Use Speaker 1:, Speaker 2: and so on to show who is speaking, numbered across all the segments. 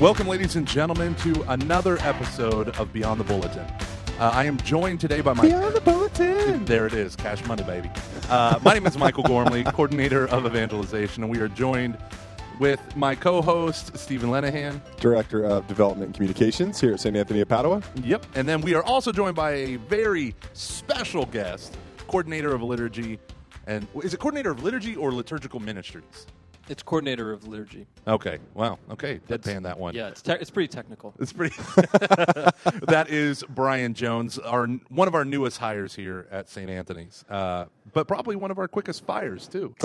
Speaker 1: Welcome, ladies and gentlemen, to another episode of Beyond the Bulletin. Uh, I am joined today by my.
Speaker 2: Beyond the bulletin.
Speaker 1: There it is, Cash Money, baby. Uh, my name is Michael Gormley, coordinator of evangelization, and we are joined with my co-host Stephen Lenahan.
Speaker 2: Director of Development and Communications here at St. Anthony of Padua.
Speaker 1: Yep, and then we are also joined by a very special guest, coordinator of liturgy, and is it coordinator of liturgy or liturgical ministries?
Speaker 3: It's coordinator of liturgy.
Speaker 1: Okay, wow, okay, deadpan that one.
Speaker 3: Yeah, it's te- it's pretty technical.
Speaker 1: It's pretty. that is Brian Jones, our one of our newest hires here at St. Anthony's, uh, but probably one of our quickest fires too.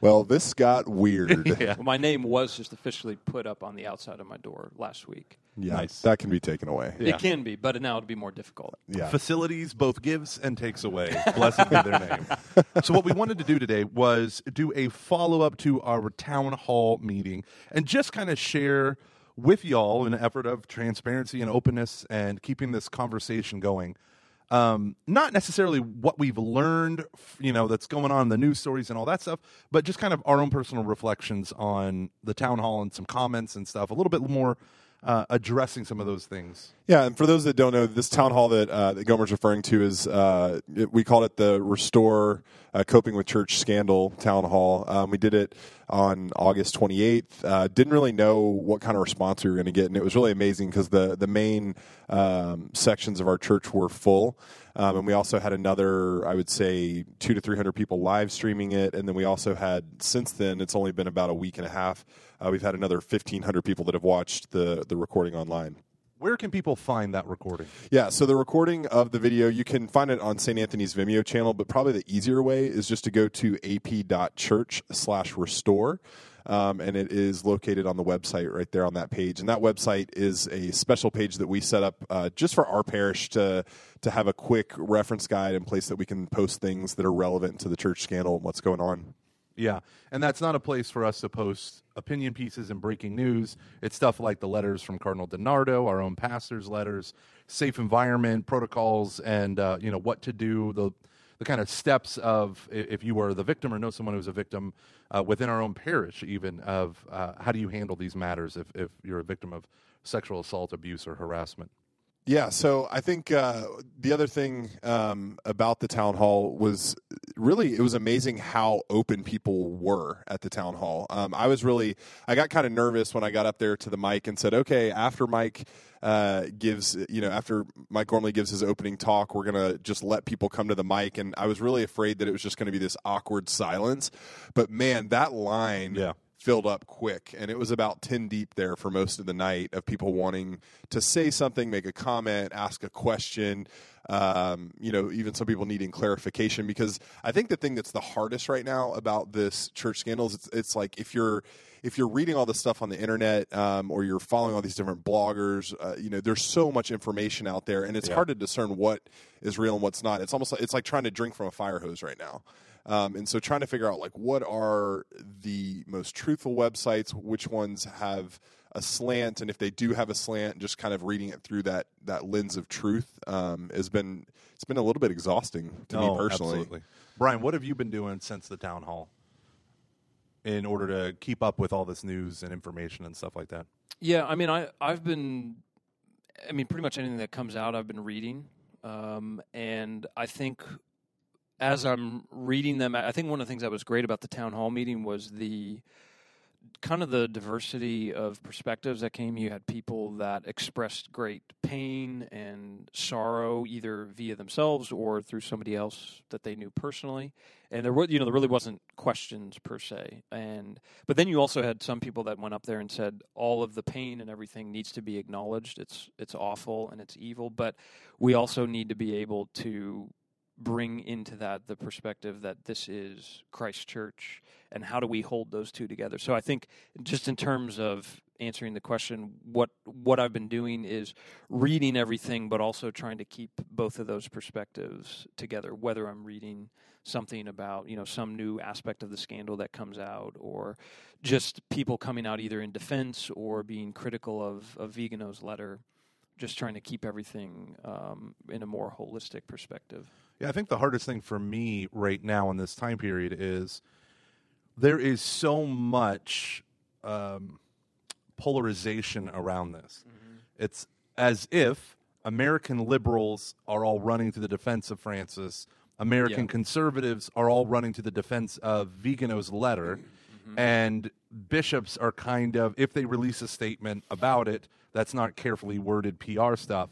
Speaker 2: Well, this got weird.
Speaker 1: yeah,
Speaker 3: Well, my name was just officially put up on the outside of my door last week.
Speaker 2: Yeah,
Speaker 1: Nice.
Speaker 2: that can be taken away.
Speaker 1: Yeah.
Speaker 3: It can be, but now it'll be more difficult.
Speaker 2: Yeah.
Speaker 1: facilities both gives and takes away. Blessed be their name. So what we wanted to do today was do a follow up to our town hall meeting and just kind of share with y'all in an effort of transparency and openness and keeping this conversation going. Um, not necessarily what we've learned, you know, that's going on in the news stories and all that stuff, but just kind of our own personal reflections on the town hall and some comments and stuff. A little bit more uh, addressing some of those things.
Speaker 2: Yeah, and for those that don't know, this town hall that uh, that Gomer's referring to is uh, it, we called it the Restore uh, Coping with Church Scandal Town Hall. Um, we did it on August 28th. Uh, didn't really know what kind of response we were going to get, and it was really amazing because the the main um, sections of our church were full. Um, and we also had another, I would say, two to three hundred people live streaming it, and then we also had since then. It's only been about a week and a half. Uh, we've had another fifteen hundred people that have watched the the recording online.
Speaker 1: Where can people find that recording?
Speaker 2: Yeah, so the recording of the video, you can find it on St. Anthony's Vimeo channel, but probably the easier way is just to go to ap.church slash restore. Um, and it is located on the website right there on that page. And that website is a special page that we set up uh, just for our parish to to have a quick reference guide in place that we can post things that are relevant to the church scandal and what's going on.
Speaker 1: Yeah, and that's not a place for us to post opinion pieces and breaking news. It's stuff like the letters from Cardinal DiNardo, our own pastor's letters, safe environment protocols, and uh, you know what to do. The the kind of steps of if you were the victim or know someone who's a victim uh, within our own parish, even of uh, how do you handle these matters if if you're a victim of sexual assault, abuse, or harassment.
Speaker 2: Yeah, so I think uh, the other thing um, about the town hall was really it was amazing how open people were at the town hall. Um, I was really I got kind of nervous when I got up there to the mic and said, "Okay, after Mike uh, gives you know after Mike Gormley gives his opening talk, we're gonna just let people come to the mic." And I was really afraid that it was just going to be this awkward silence. But man, that line
Speaker 1: Yeah.
Speaker 2: Filled up quick and it was about 10 deep there for most of the night of people wanting to say something make a comment ask a question um, you know even some people needing clarification because i think the thing that's the hardest right now about this church scandals it's, it's like if you're if you're reading all this stuff on the internet um, or you're following all these different bloggers uh, you know there's so much information out there and it's
Speaker 1: Yeah.
Speaker 2: hard to discern what is real and what's not it's almost like it's like trying to drink from a fire hose right now um, and so trying to figure out like what are the most truthful websites, which ones have a slant, and if they do have a slant, just kind of reading it through that that lens of truth um, has been it's been a little bit exhausting to me personally.
Speaker 1: Oh, Absolutely. Brian, what have you been doing since the town hall in order to keep up with all this news and information and stuff like that?
Speaker 3: Yeah, I mean, I I've been, I mean, pretty much anything that comes out, I've been reading, um, and I think as I'm reading them, I think one of the things that was great about the town hall meeting was the kind of the diversity of perspectives that came. You had people that expressed great pain and sorrow, either via themselves or through somebody else that they knew personally. And there were, you know, there really wasn't questions per se. And but then you also had some people that went up there and said all of the pain and everything needs to be acknowledged. It's it's awful and it's evil, but we also need to be able to bring into that the perspective that this is Christ Church and how do we hold those two together. So I think just in terms of answering the question what what I've been doing is reading everything but also trying to keep both of those perspectives together whether I'm reading something about, you know, some new aspect of the scandal that comes out or just people coming out either in defense or being critical of of Vigano's letter just trying to keep everything um, in a more holistic perspective.
Speaker 1: Yeah, I think the hardest thing for me right now in this time period is there is so much um, polarization around this. It's as if American liberals are all running to the defense of Francis, American
Speaker 3: Yeah.
Speaker 1: conservatives are all running to the defense of Vigano's letter, Mm-hmm. and bishops are kind of, if they release a statement about it that's not carefully worded PR stuff,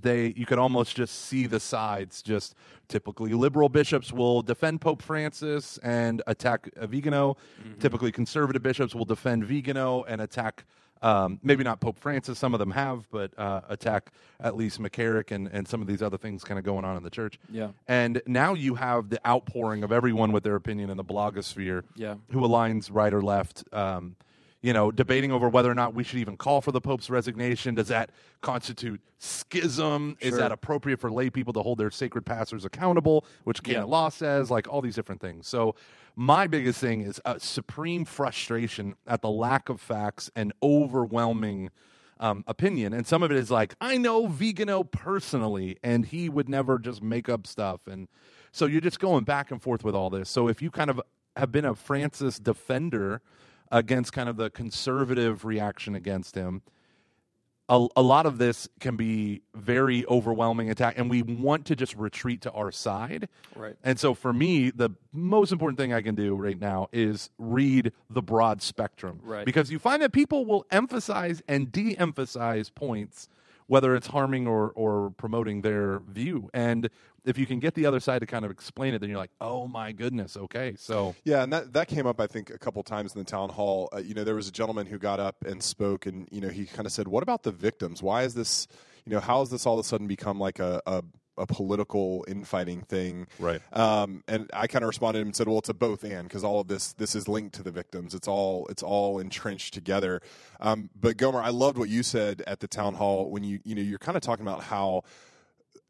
Speaker 1: they you could almost just see the sides. Just typically, liberal bishops will defend Pope Francis and attack Vigano. Mm-hmm. Typically, conservative bishops will defend Vigano and attack. Um, maybe not Pope Francis. Some of them have, but uh, attack at least McCarrick and, and some of these other things kind of going on in the church.
Speaker 3: Yeah.
Speaker 1: And now you have the outpouring of everyone with their opinion in the blogosphere.
Speaker 3: Yeah.
Speaker 1: Who aligns right or left. Um, you know, debating over whether or not we should even call for the Pope's resignation. Does that constitute schism? Is that appropriate for lay people to hold their sacred pastors accountable, which canon
Speaker 3: Yeah.
Speaker 1: law says? Like all these different things. So, my biggest thing is a supreme frustration at the lack of facts and overwhelming um, opinion. And some of it is like, I know Vigano personally, and he would never just make up stuff. And so you're just going back and forth with all this. So if you kind of have been a Francis defender against kind of the conservative reaction against him, a, a lot of this can be very overwhelming attack, and we want to just retreat to our side.
Speaker 3: Right.
Speaker 1: And so for me, the most important thing I can do right now is read the broad spectrum.
Speaker 3: Right.
Speaker 1: Because you find that people will emphasize and de emphasize points, whether it's harming or, or promoting their view. And if you can get the other side to kind of explain it, then you're like, oh my goodness, okay. So
Speaker 2: Yeah, and that, that came up, I think, a couple times in the town hall. Uh, you know, there was a gentleman who got up and spoke, and you know, he kind of said, "What about the victims? Why is this? You know, how has this all of a sudden become like a a, a political infighting thing?"
Speaker 1: Right.
Speaker 2: Um, and I kind of responded and said, "Well, it's a both and because all of this this is linked to the victims. It's all it's all entrenched together." Um, but Gomer, I loved what you said at the town hall when you you know you're kind of talking about how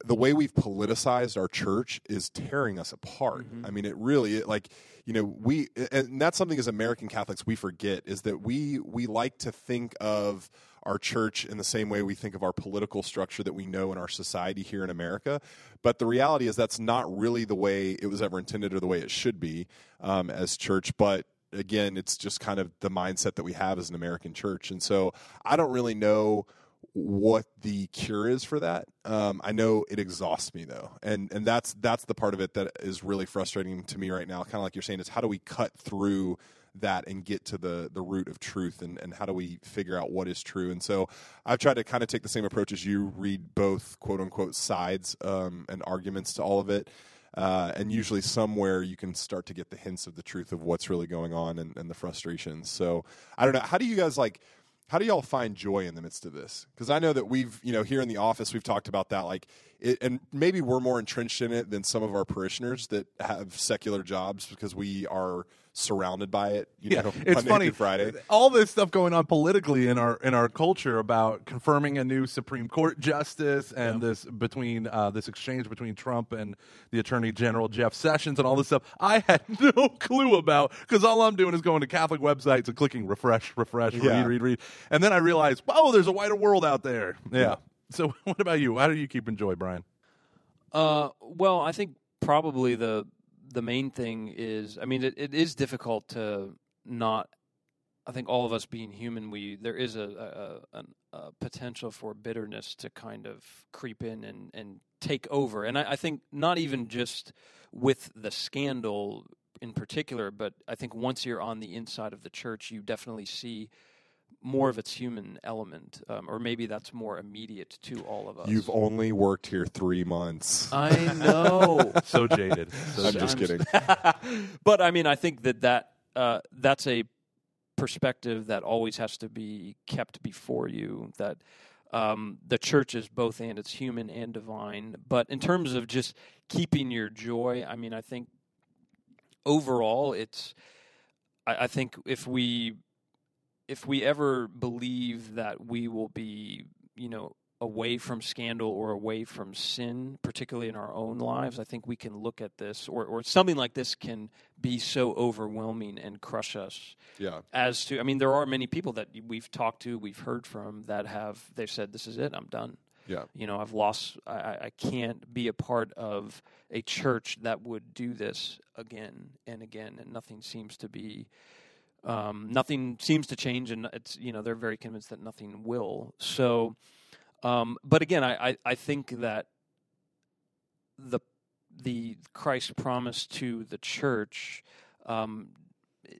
Speaker 2: the way we've politicized our church is tearing us apart. I mean, it really it, like you know we and that's something as American Catholics we forget is that we we like to think of our church in the same way we think of our political structure that we know in our society here in America. But the reality is that's not really the way it was ever intended or the way it should be um, as church. But again, it's just kind of the mindset that we have as an American church. And so I don't really know what the cure is for that. Um, I know it exhausts me though, and and that's that's the part of it that is really frustrating to me right now. Kind of like you're saying, is how do we cut through that and get to the the root of truth, and and how do we figure out what is true? And so I've tried to kind of take the same approach as you, read both quote unquote sides um, and arguments to all of it. Uh, and usually somewhere you can start to get the hints of the truth of what's really going on and, and the frustrations. So I don't know. How do you guys like? How do y'all find joy in the midst of this? Because I know that we've, you know, here in the office we've talked about that, like, it, and maybe we're more entrenched in it than some of our parishioners that have secular jobs because we are surrounded by it. You
Speaker 1: yeah,
Speaker 2: know,
Speaker 1: it's
Speaker 2: Monday
Speaker 1: funny.
Speaker 2: Friday.
Speaker 1: All this stuff going on politically in our in our culture about confirming a new Supreme Court justice and this between uh, this exchange between Trump and the Attorney General Jeff Sessions and all this stuff. I had no clue about because all I'm doing is going to Catholic websites and clicking refresh, refresh,
Speaker 2: Yeah.
Speaker 1: read, read, read, and then I realized, oh, there's a wider world out there. Yeah. So, what about you? How do you keep enjoy, Brian?
Speaker 3: Uh, well, I think probably the the main thing is, I mean, it, it is difficult to not. I think all of us being human, we there is a a, a, a potential for bitterness to kind of creep in and and take over, and I, I think not even just with the scandal in particular, but I think once you're on the inside of the church, you definitely see more of its human element, um, or maybe that's more immediate to all of us.
Speaker 2: You've only worked here three months.
Speaker 3: I know.
Speaker 1: So jaded. So
Speaker 2: I'm
Speaker 1: jaded.
Speaker 2: just kidding.
Speaker 3: but I mean, I think that that uh, that's a perspective that always has to be kept before you. That um, the church is both and it's human and divine. But in terms of just keeping your joy, I mean, I think overall, it's. I, I think if we if we ever believe that we will be, you know, away from scandal or away from sin, particularly in our own lives, I think we can look at this, or, or something like this can be so overwhelming and crush us.
Speaker 2: Yeah.
Speaker 3: As to, I mean, there are many people that we've talked to, we've heard from that have, they've said, this is it, I'm done.
Speaker 2: Yeah.
Speaker 3: You know, I've lost, I, I I can't be a part of a church that would do this again and again, and nothing seems to be Um, nothing seems to change, and it's you know they're very convinced that nothing will. So, um, but again, I, I, I think that the the Christ promise to the church, um,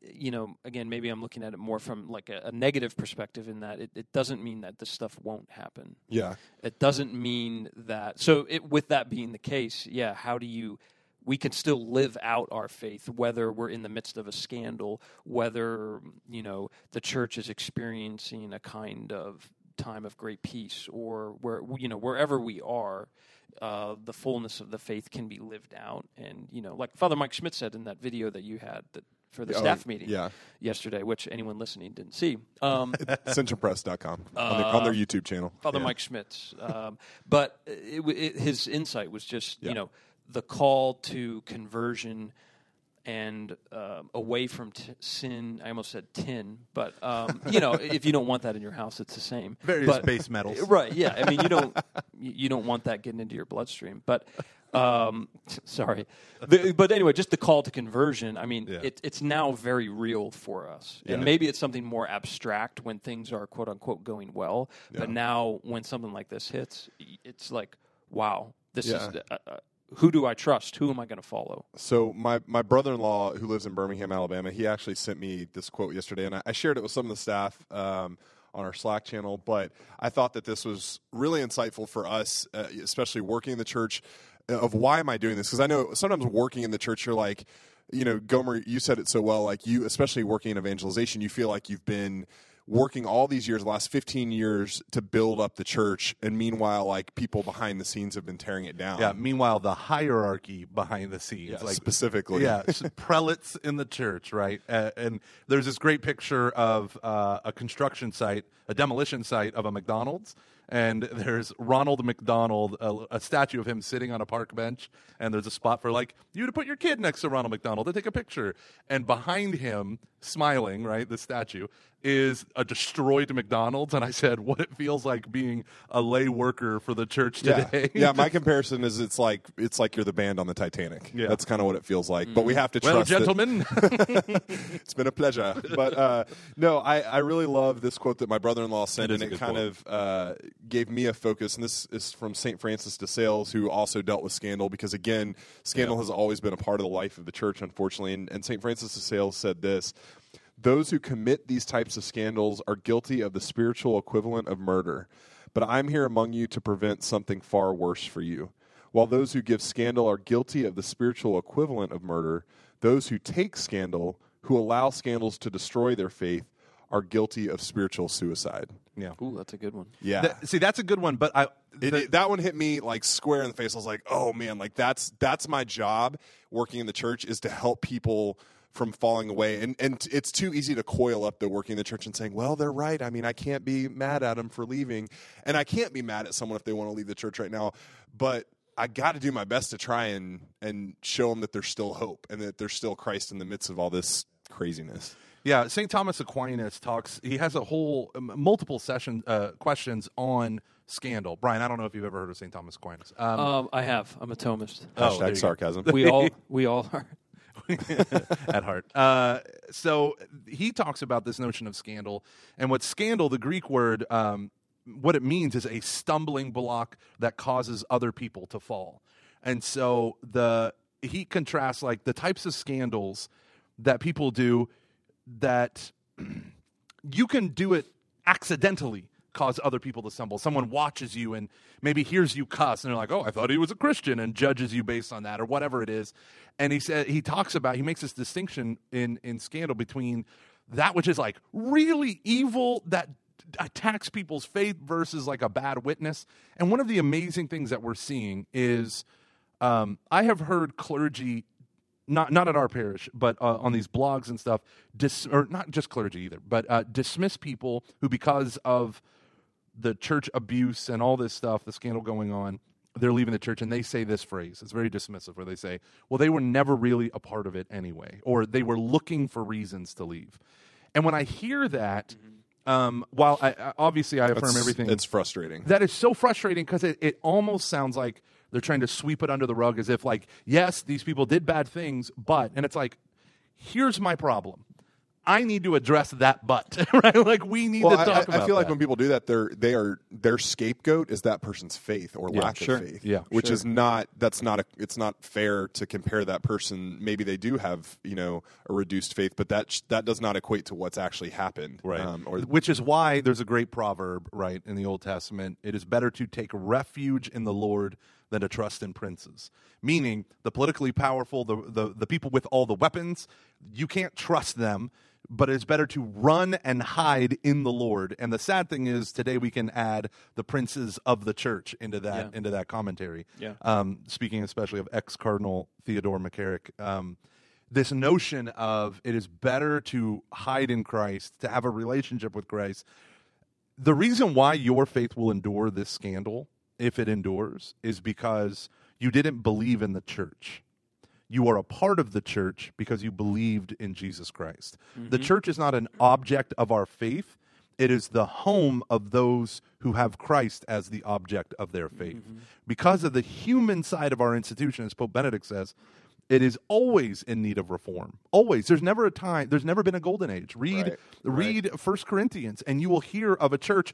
Speaker 3: you know, again, maybe I'm looking at it more from like a, a negative perspective in that it, it doesn't mean that this stuff won't happen.
Speaker 2: Yeah.
Speaker 3: It doesn't mean that. So, it, with that being the case, yeah, how do you? We can still live out our faith, whether we're in the midst of a scandal, whether you know the church is experiencing a kind of time of great peace, or where you know wherever we are, uh, the fullness of the faith can be lived out. And you know, like Father Mike Schmitz said in that video that you had that for the
Speaker 2: Oh,
Speaker 3: staff meeting
Speaker 2: Yeah.
Speaker 3: yesterday, which anyone listening didn't see. Um,
Speaker 2: Centrumpress.com on, the, on their YouTube channel.
Speaker 3: Father
Speaker 2: Yeah.
Speaker 3: Mike Schmitz. Um, but it, it, his insight was just,
Speaker 2: Yeah.
Speaker 3: you know, the call to conversion and um away from t- sin. I almost said tin, but um, you know, if you don't want that in your house, it's the same.
Speaker 1: Various
Speaker 3: But-
Speaker 1: base metals.
Speaker 3: right? Yeah, I mean, you don't you don't want that getting into your bloodstream. But um, sorry, The- but anyway, just the call to conversion. I mean,
Speaker 1: Yeah.
Speaker 3: it, it's now very real for us, and maybe it's something more abstract when things are quote unquote going well. But now, when something like this hits, it's like, wow, this
Speaker 2: Yeah.
Speaker 3: is. Uh, uh, who do I trust? Who am I going to follow?
Speaker 2: So my, my brother-in-law who lives in Birmingham, Alabama, he actually sent me this quote yesterday, and I, I shared it with some of the staff um, on our Slack channel. But I thought that this was really insightful for us, uh, especially working in the church. uh, Of why am I doing this? Because I know sometimes working in the church, you're like, you know, Gomer, you said it so well. Like you, especially working in evangelization, you feel like you've been working all these years, the last 15 years, to build up the church, and meanwhile, like people behind the scenes have been tearing it down.
Speaker 1: Yeah. Meanwhile, the hierarchy behind the scenes,
Speaker 2: Yeah,
Speaker 1: like
Speaker 2: specifically.
Speaker 1: yeah, prelates in the church, right? Uh, and there's this great picture of uh, a construction site, a demolition site of a McDonald's, and there's Ronald McDonald, a, a statue of him sitting on a park bench, and there's a spot for like you to put your kid next to Ronald McDonald to take a picture, and behind him, smiling, right, the statue is a destroyed McDonald's, and I said, what it feels like being a lay worker for the church today.
Speaker 2: yeah. My comparison is it's like it's like you're the band on the Titanic.
Speaker 1: Yeah.
Speaker 2: That's kind of what it feels like. But we have to
Speaker 1: well,
Speaker 2: trust. that-
Speaker 1: gentlemen.
Speaker 2: it's been a pleasure. But uh, no, I, I really love this quote that my brother-in-law sent, and it kind
Speaker 1: quote.
Speaker 2: of uh, gave me a focus. And this is from Saint Francis de Sales, who also dealt with scandal, because again, scandal
Speaker 1: Yeah.
Speaker 2: has always been a part of the life of the church, unfortunately. And, and Saint Francis de Sales said this. Those who commit these types of scandals are guilty of the spiritual equivalent of murder. But I'm here among you to prevent something far worse for you. While those who give scandal are guilty of the spiritual equivalent of murder, those who take scandal, who allow scandals to destroy their faith, are guilty of spiritual suicide.
Speaker 1: yeah.
Speaker 3: Ooh, that's a good one.
Speaker 2: Yeah.
Speaker 1: Th- see, that's a good one, but I
Speaker 2: It- it- that one hit me like square in the face. I was like, "Oh man, like that's that's my job working in the church is to help people from falling away." And and it's too easy to coil up the working in the church and saying, "Well, they're right. I mean, I can't be mad at them for leaving, and I can't be mad at someone if they want to leave the church right now." But I got to do my best to try and and show them that there's still hope and that there's still Christ in the midst of all this craziness.
Speaker 1: Yeah, St. Thomas Aquinas talks. He has a whole um, multiple session uh, questions on scandal. Brian, I don't know if you've ever heard of St. Thomas Aquinas. Um,
Speaker 3: Um, I have. I'm a Thomist.
Speaker 1: Oh,
Speaker 2: Hashtag
Speaker 1: go.
Speaker 2: sarcasm.
Speaker 3: We all we all are.
Speaker 1: at heart. Uh, so he talks about this notion of scandal, and what scandal, the Greek word, um, what it means is a stumbling block that causes other people to fall. And so the he contrasts like the types of scandals that people do that you can do it accidentally cause other people to stumble. Someone watches you and maybe hears you cuss and they're like oh i thought he was a christian and judges you based on that or whatever it is. And he said he talks about he makes this distinction in in scandal between that which is like really evil that attacks people's faith versus like a bad witness. And one of the amazing things that we're seeing is um, i have heard clergy not not at our parish, but uh, on these blogs and stuff, dis, or not just clergy either, but uh, dismiss people who, because of the church abuse and all this stuff, the scandal going on, they're leaving the church, and they say this phrase. It's very dismissive, where they say, "Well, they were never really a part of it anyway, or they were looking for reasons to leave." And when I hear that, um, while I, I- obviously I affirm everything,
Speaker 2: It's frustrating.
Speaker 1: that is so frustrating because it, it almost sounds like they're trying to sweep it under the rug as if like yes these people did bad things but and it's like here's my problem I need to address that butt, right? Like we need
Speaker 2: Well,
Speaker 1: to talk
Speaker 2: I,
Speaker 1: about
Speaker 2: I feel like
Speaker 1: that.
Speaker 2: when people do that, they're they are their scapegoat is that person's faith or lack
Speaker 3: sure.
Speaker 2: of faith.
Speaker 1: Yeah,
Speaker 2: which
Speaker 3: sure.
Speaker 2: is not that's not a it's not fair to compare that person. Maybe they do have you know a reduced faith, but that sh- that does not equate to what's actually happened.
Speaker 1: Right.
Speaker 2: Um, or
Speaker 1: Which is why there's a great proverb, right, in the Old Testament. It is better to take refuge in the Lord than to trust in princes. Meaning, the politically powerful, the, the, the people with all the weapons, you can't trust them, but it's better to run and hide in the Lord. And the sad thing is, today we can add the princes of the church into that
Speaker 3: Yeah.
Speaker 1: into that commentary.
Speaker 3: Yeah.
Speaker 1: Um, speaking especially of ex Cardinal Theodore McCarrick. Um, this notion of it is better to hide in Christ, to have a relationship with Christ. The reason why your faith will endure this scandal, if it endures, is because you didn't believe in the church. You are a part of the church because you believed in Jesus Christ. The mm-hmm. church is not an object of our faith, it is the home of those who have Christ as the object of their faith. Mm-hmm. Because of the human side of our institution, as Pope Benedict says, it is always in need of reform. Always. There's never a time, there's never been a golden age. Read
Speaker 2: Right.
Speaker 1: read First Corinthians and you will hear of a church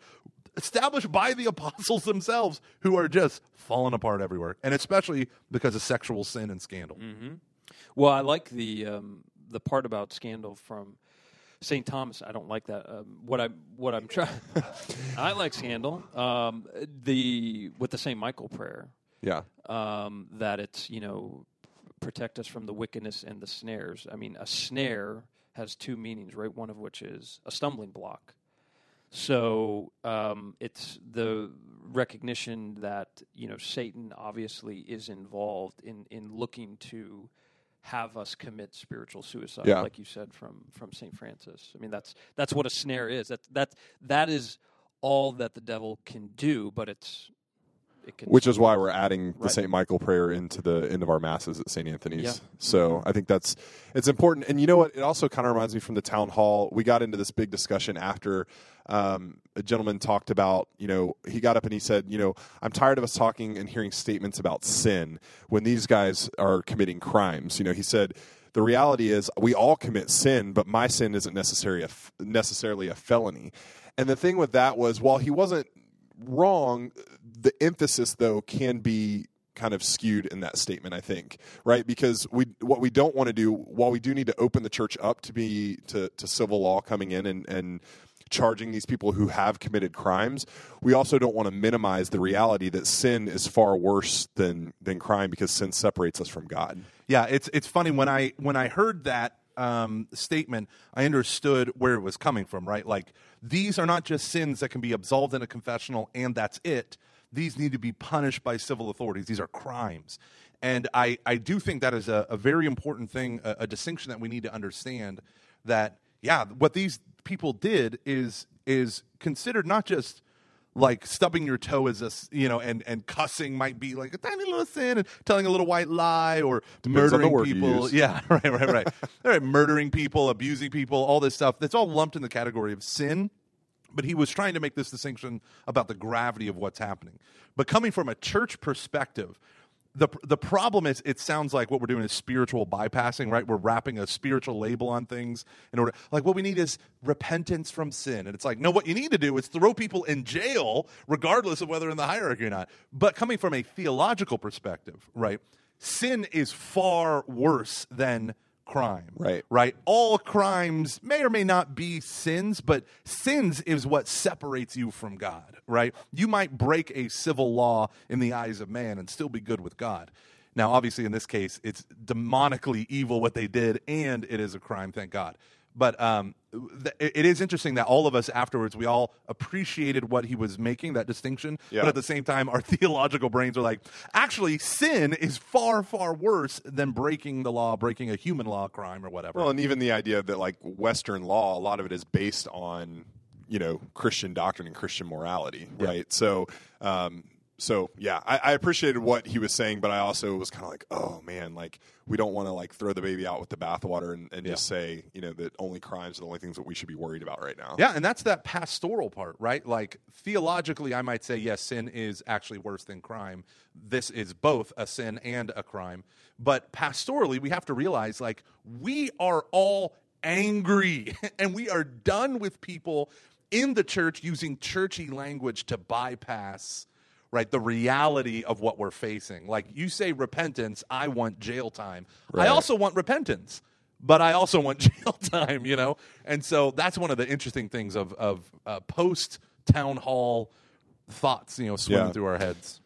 Speaker 1: established by the apostles themselves who are just falling apart everywhere. And especially because of sexual sin and scandal.
Speaker 3: Well, I like the um, the part about scandal from St. Thomas. I don't like that. Um, what I what I'm trying. I like scandal. Um, the with the St. Michael prayer
Speaker 2: yeah,
Speaker 3: um, that it's you know protect us from the wickedness and the snares. I mean, a snare has two meanings, right? One of which is a stumbling block. So um, it's the recognition that you know Satan obviously is involved in in looking to have us commit spiritual suicide,
Speaker 2: Yeah.
Speaker 3: like you said from from Saint Francis. I mean, that's that's what a snare is. That that that is all that the devil can do, but it's
Speaker 2: which is why we're adding the
Speaker 3: Right.
Speaker 2: Saint Michael prayer into the end of our masses at Saint Anthony's.
Speaker 3: Yeah.
Speaker 2: So I think that's it's important. And you know what? It also kind of reminds me from the town hall. We got into this big discussion after um, a gentleman talked about. You know, he got up and he said, you know, I'm tired of us talking and hearing statements about sin when these guys are committing crimes. You know, he said. The reality is, we all commit sin, but my sin isn't necessarily a, necessarily a felony. And the thing with that was, while he wasn't wrong. The emphasis, though, can be kind of skewed in that statement. I think, right? Because we what we don't want to do, while we do need to open the church up to be to, to civil law coming in and and charging these people who have committed crimes, we also don't want to minimize the reality that sin is far worse than than crime because sin separates us from God.
Speaker 1: Yeah, it's it's funny when I when I heard that um, statement, I understood where it was coming from. Right, like these are not just sins that can be absolved in a confessional, and that's it. These need to be punished by civil authorities. These are crimes, and I I do think that is a, a very important thing, a, a distinction that we need to understand. That yeah, what these people did is is considered not just like stubbing your toe is a you know and and cussing might be like a tiny little sin and telling a little white lie or
Speaker 2: the
Speaker 1: murdering people. yeah right right right. All right murdering people abusing people all this stuff. That's all lumped in the category of sin. But he was trying to make this distinction about the gravity of what's happening. But coming from a church perspective the the problem is it sounds like what we're doing is spiritual bypassing, right? We're wrapping a spiritual label on things in order like what we need is repentance from sin. And it's like, no, what you need to do is throw people in jail regardless of whether in the hierarchy or not. But coming from a theological perspective, right? Sin is far worse than crime.
Speaker 2: Right.
Speaker 1: Right? All crimes may or may not be sins, but sins is what separates you from God, right? You might break a civil law in the eyes of man and still be good with God. Now, obviously, in this case, it's demonically evil what they did, and it is a crime, thank God. But um, th- it is interesting that all of us afterwards, we all appreciated what he was making, that distinction.
Speaker 2: Yeah.
Speaker 1: But at the same time, our theological brains are like, actually, sin is far, far worse than breaking the law, breaking a human law crime or whatever.
Speaker 2: Well, and even the idea that like Western law, a lot of it is based on you know Christian doctrine and Christian morality, right? So, um, so yeah, I, I appreciated what he was saying, but I also was kind of like, oh man, like we don't want to like throw the baby out with the bathwater and, and just say you know that only crimes are the only things that we should be worried about right now.
Speaker 1: Yeah, and that's that pastoral part, right? Like theologically, I might say, yes, sin is actually worse than crime. This is both a sin and a crime. But pastorally, we have to realize, like, we are all angry. And we are done with people in the church using churchy language to bypass right the reality of what we're facing. Like you say repentance, I want jail time. I also want repentance. But I also want jail time, you know, and so that's one of the interesting things of of uh, post town hall thoughts, you know, swimming
Speaker 2: Yeah.
Speaker 1: through our heads.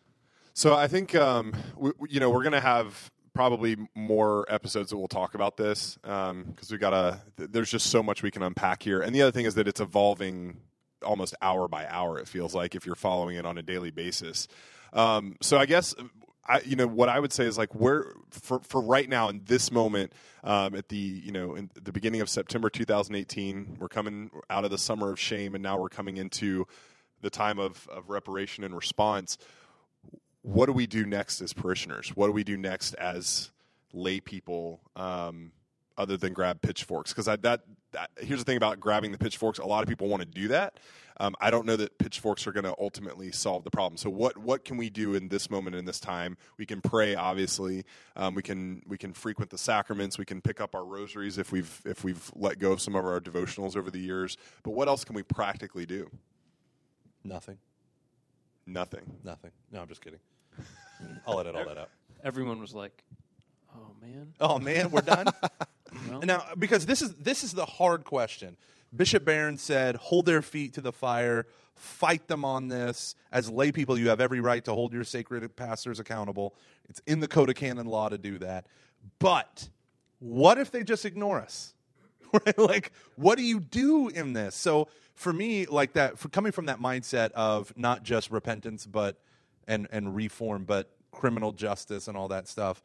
Speaker 2: So I think um, we, you know we're going to have probably more episodes that we'll talk about this because we got. Th- there's just so much we can unpack here, and the other thing is that it's evolving almost hour by hour. It feels like if you're following it on a daily basis. Um, so I guess. I, you know what I would say is like where for for right now in this moment um, at the you know in the beginning of September 2018 we're coming out of the summer of shame and now we're coming into the time of, of reparation and response what do we do next as parishioners? What do we do next as lay people, um, other than grab pitchforks? Because that, that here's the thing about grabbing the pitchforks. A lot of people want to do that. Um, I don't know that pitchforks are going to ultimately solve the problem. So what what can we do in this moment in this time? We can pray, obviously. Um, we can we can frequent the sacraments. We can pick up our rosaries if we've if we've let go of some of our devotionals over the years. But what else can we practically do?
Speaker 1: Nothing.
Speaker 2: Nothing.
Speaker 1: Nothing. No, I'm just kidding. I'll edit all that out.
Speaker 3: Everyone was like, "Oh man."
Speaker 1: Oh man, we're done.
Speaker 3: Well,
Speaker 1: now, because this is this is the hard question. Bishop Barron said, "Hold their feet to the fire, fight them on this." As lay people, you have every right to hold your sacred pastors accountable. It's in the code of canon law to do that. But what if they just ignore us? Right? like, what do you do in this? So, for me, like that, for coming from that mindset of not just repentance, but and and reform, but criminal justice and all that stuff.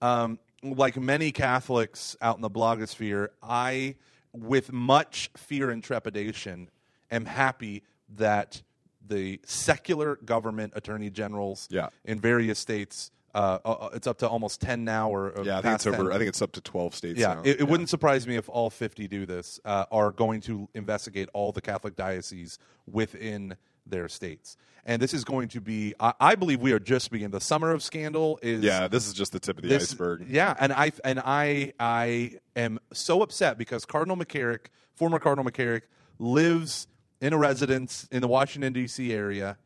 Speaker 1: Um, like many Catholics out in the blogosphere, I, with much fear and trepidation, am happy that the secular government attorney generals
Speaker 2: Yeah.
Speaker 1: in various states, uh, uh, it's up to almost ten now, or, or
Speaker 2: Yeah, I think it's over.
Speaker 1: 10.
Speaker 2: I think it's up to twelve states.
Speaker 1: Yeah,
Speaker 2: now.
Speaker 1: it, it wouldn't surprise me if all 50 do this, uh, are going to investigate all the Catholic dioceses within their states. And this is going to be, I, I believe we are just beginning. The summer of scandal is.
Speaker 2: Yeah, this is just the tip of the
Speaker 1: this-
Speaker 2: iceberg.
Speaker 1: Yeah, and I and I I am so upset because Cardinal McCarrick, former Cardinal McCarrick, lives in a residence in the Washington D.C. area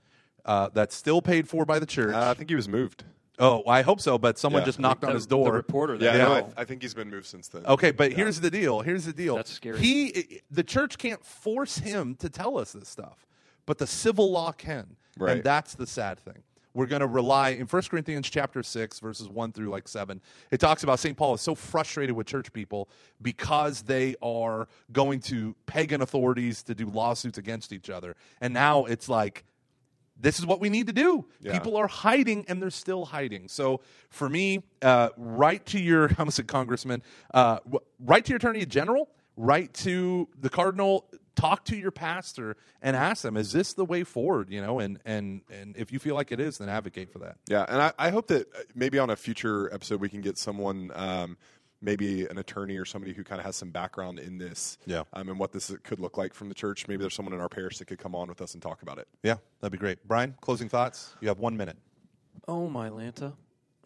Speaker 1: uh, that's still paid for by the church.
Speaker 2: Uh, I think he was moved.
Speaker 1: oh, I hope so, but someone
Speaker 2: Yeah.
Speaker 1: just knocked on his door.
Speaker 3: The reporter.
Speaker 2: Yeah, no. I, I think he's been moved since then.
Speaker 1: Okay, but here's the deal. Here's the deal.
Speaker 3: That's scary.
Speaker 1: He, the church can't force him to tell us this stuff, but the civil law can,
Speaker 2: Right.
Speaker 1: and that's the sad thing. We're going to rely in 1 Corinthians chapter six, verses one through like seven. It talks about Saint Paul is so frustrated with church people because they are going to pagan authorities to do lawsuits against each other, and now it's like this is what we need to do.
Speaker 2: Yeah.
Speaker 1: People are hiding and they're still hiding. So for me, uh, write to your, I almost said congressman, uh, write to your attorney general, write to the cardinal, talk to your pastor and ask them, is this the way forward? You know, and, and, and if you feel like it is, then advocate for that.
Speaker 2: Yeah, and I, I hope that uh, maybe on a future episode we can get someone, um, maybe an attorney or somebody who kind of has some background in this,
Speaker 1: Yeah.
Speaker 2: um, and what this could look like from the church. Maybe there's someone in our parish that could come on with us and talk about it.
Speaker 1: Yeah, that'd be great. Brian, closing thoughts? You have one minute.
Speaker 3: oh my Atlanta.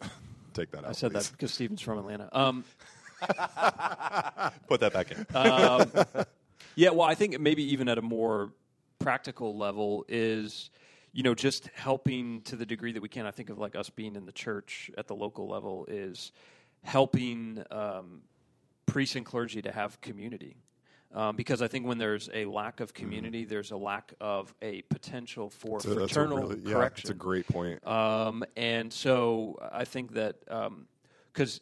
Speaker 2: Take that out.
Speaker 3: I said
Speaker 2: please.
Speaker 3: that because Stephen's from Atlanta. Um,
Speaker 1: Put that back in.
Speaker 3: um, yeah, well, I think maybe even at a more practical level is, you know, just helping to the degree that we can. I think of like us being in the church at the local level is helping um, priests and clergy to have community. Um, because I think when there's a lack of community, there's a lack of a potential for
Speaker 2: That's a- that's a
Speaker 3: fraternal
Speaker 2: really- yeah,
Speaker 3: correction.
Speaker 2: That's a great point.
Speaker 3: Um, and so I think that because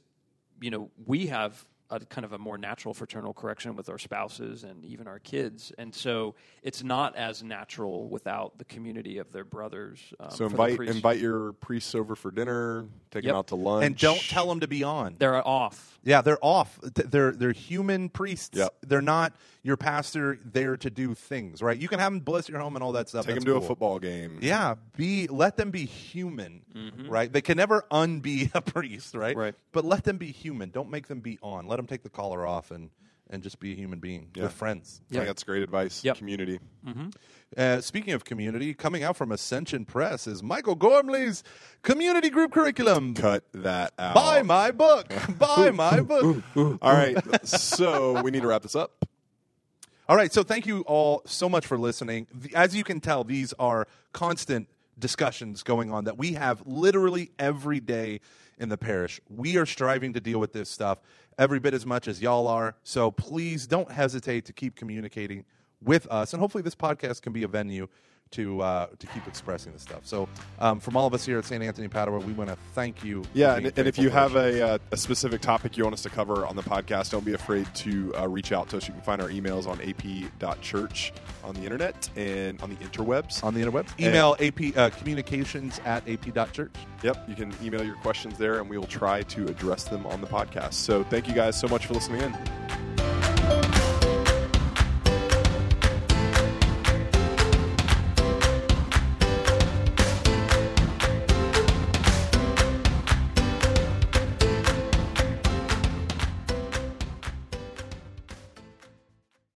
Speaker 3: you know we have a kind of a more natural fraternal correction with our spouses and even our kids, and so it's not as natural without the community of their brothers. Um,
Speaker 2: so invite invite your priests over for dinner. Take
Speaker 3: Yep.
Speaker 2: them out to lunch,
Speaker 1: and don't tell them to be on.
Speaker 3: They're off.
Speaker 1: Yeah, they're off. They're they're human priests.
Speaker 2: Yep.
Speaker 1: They're not your pastor there to do things, right? You can have them bless your home and all that stuff.
Speaker 2: Take
Speaker 1: That's
Speaker 2: them to a football game.
Speaker 1: Yeah, be let them be human, right? They can never unbe a priest, right?
Speaker 3: Right.
Speaker 1: But let them be human. Don't make them be on. Let them take the collar off and and just be a human being
Speaker 2: Yeah.
Speaker 1: with friends.
Speaker 2: I think that's great advice.
Speaker 3: Yep.
Speaker 2: Community.
Speaker 1: Uh, speaking of community, coming out from Ascension Press is Michael Gormley's community group curriculum.
Speaker 2: Cut that out.
Speaker 1: Buy my book. Buy my book.
Speaker 2: All right. so we need to wrap this up.
Speaker 1: All right. So thank you all so much for listening. As you can tell, these are constant discussions going on that we have literally every day in the parish. We are striving to deal with this stuff every bit as much as y'all are. So please don't hesitate to keep communicating with us, and hopefully this podcast can be a venue to uh, to keep expressing this stuff. So um, from all of us here at St. Anthony Padua, we want to thank you.
Speaker 2: Yeah, and, and if you have a, uh, a specific topic you want us to cover on the podcast, don't be afraid to uh, reach out to us. You can find our emails on ap.church on the internet and on the interwebs.
Speaker 1: on the interwebs, email ap uh, communications at ap.church.
Speaker 2: Yep, you can email your questions there, and we will try to address them on the podcast. So thank you guys so much for listening in.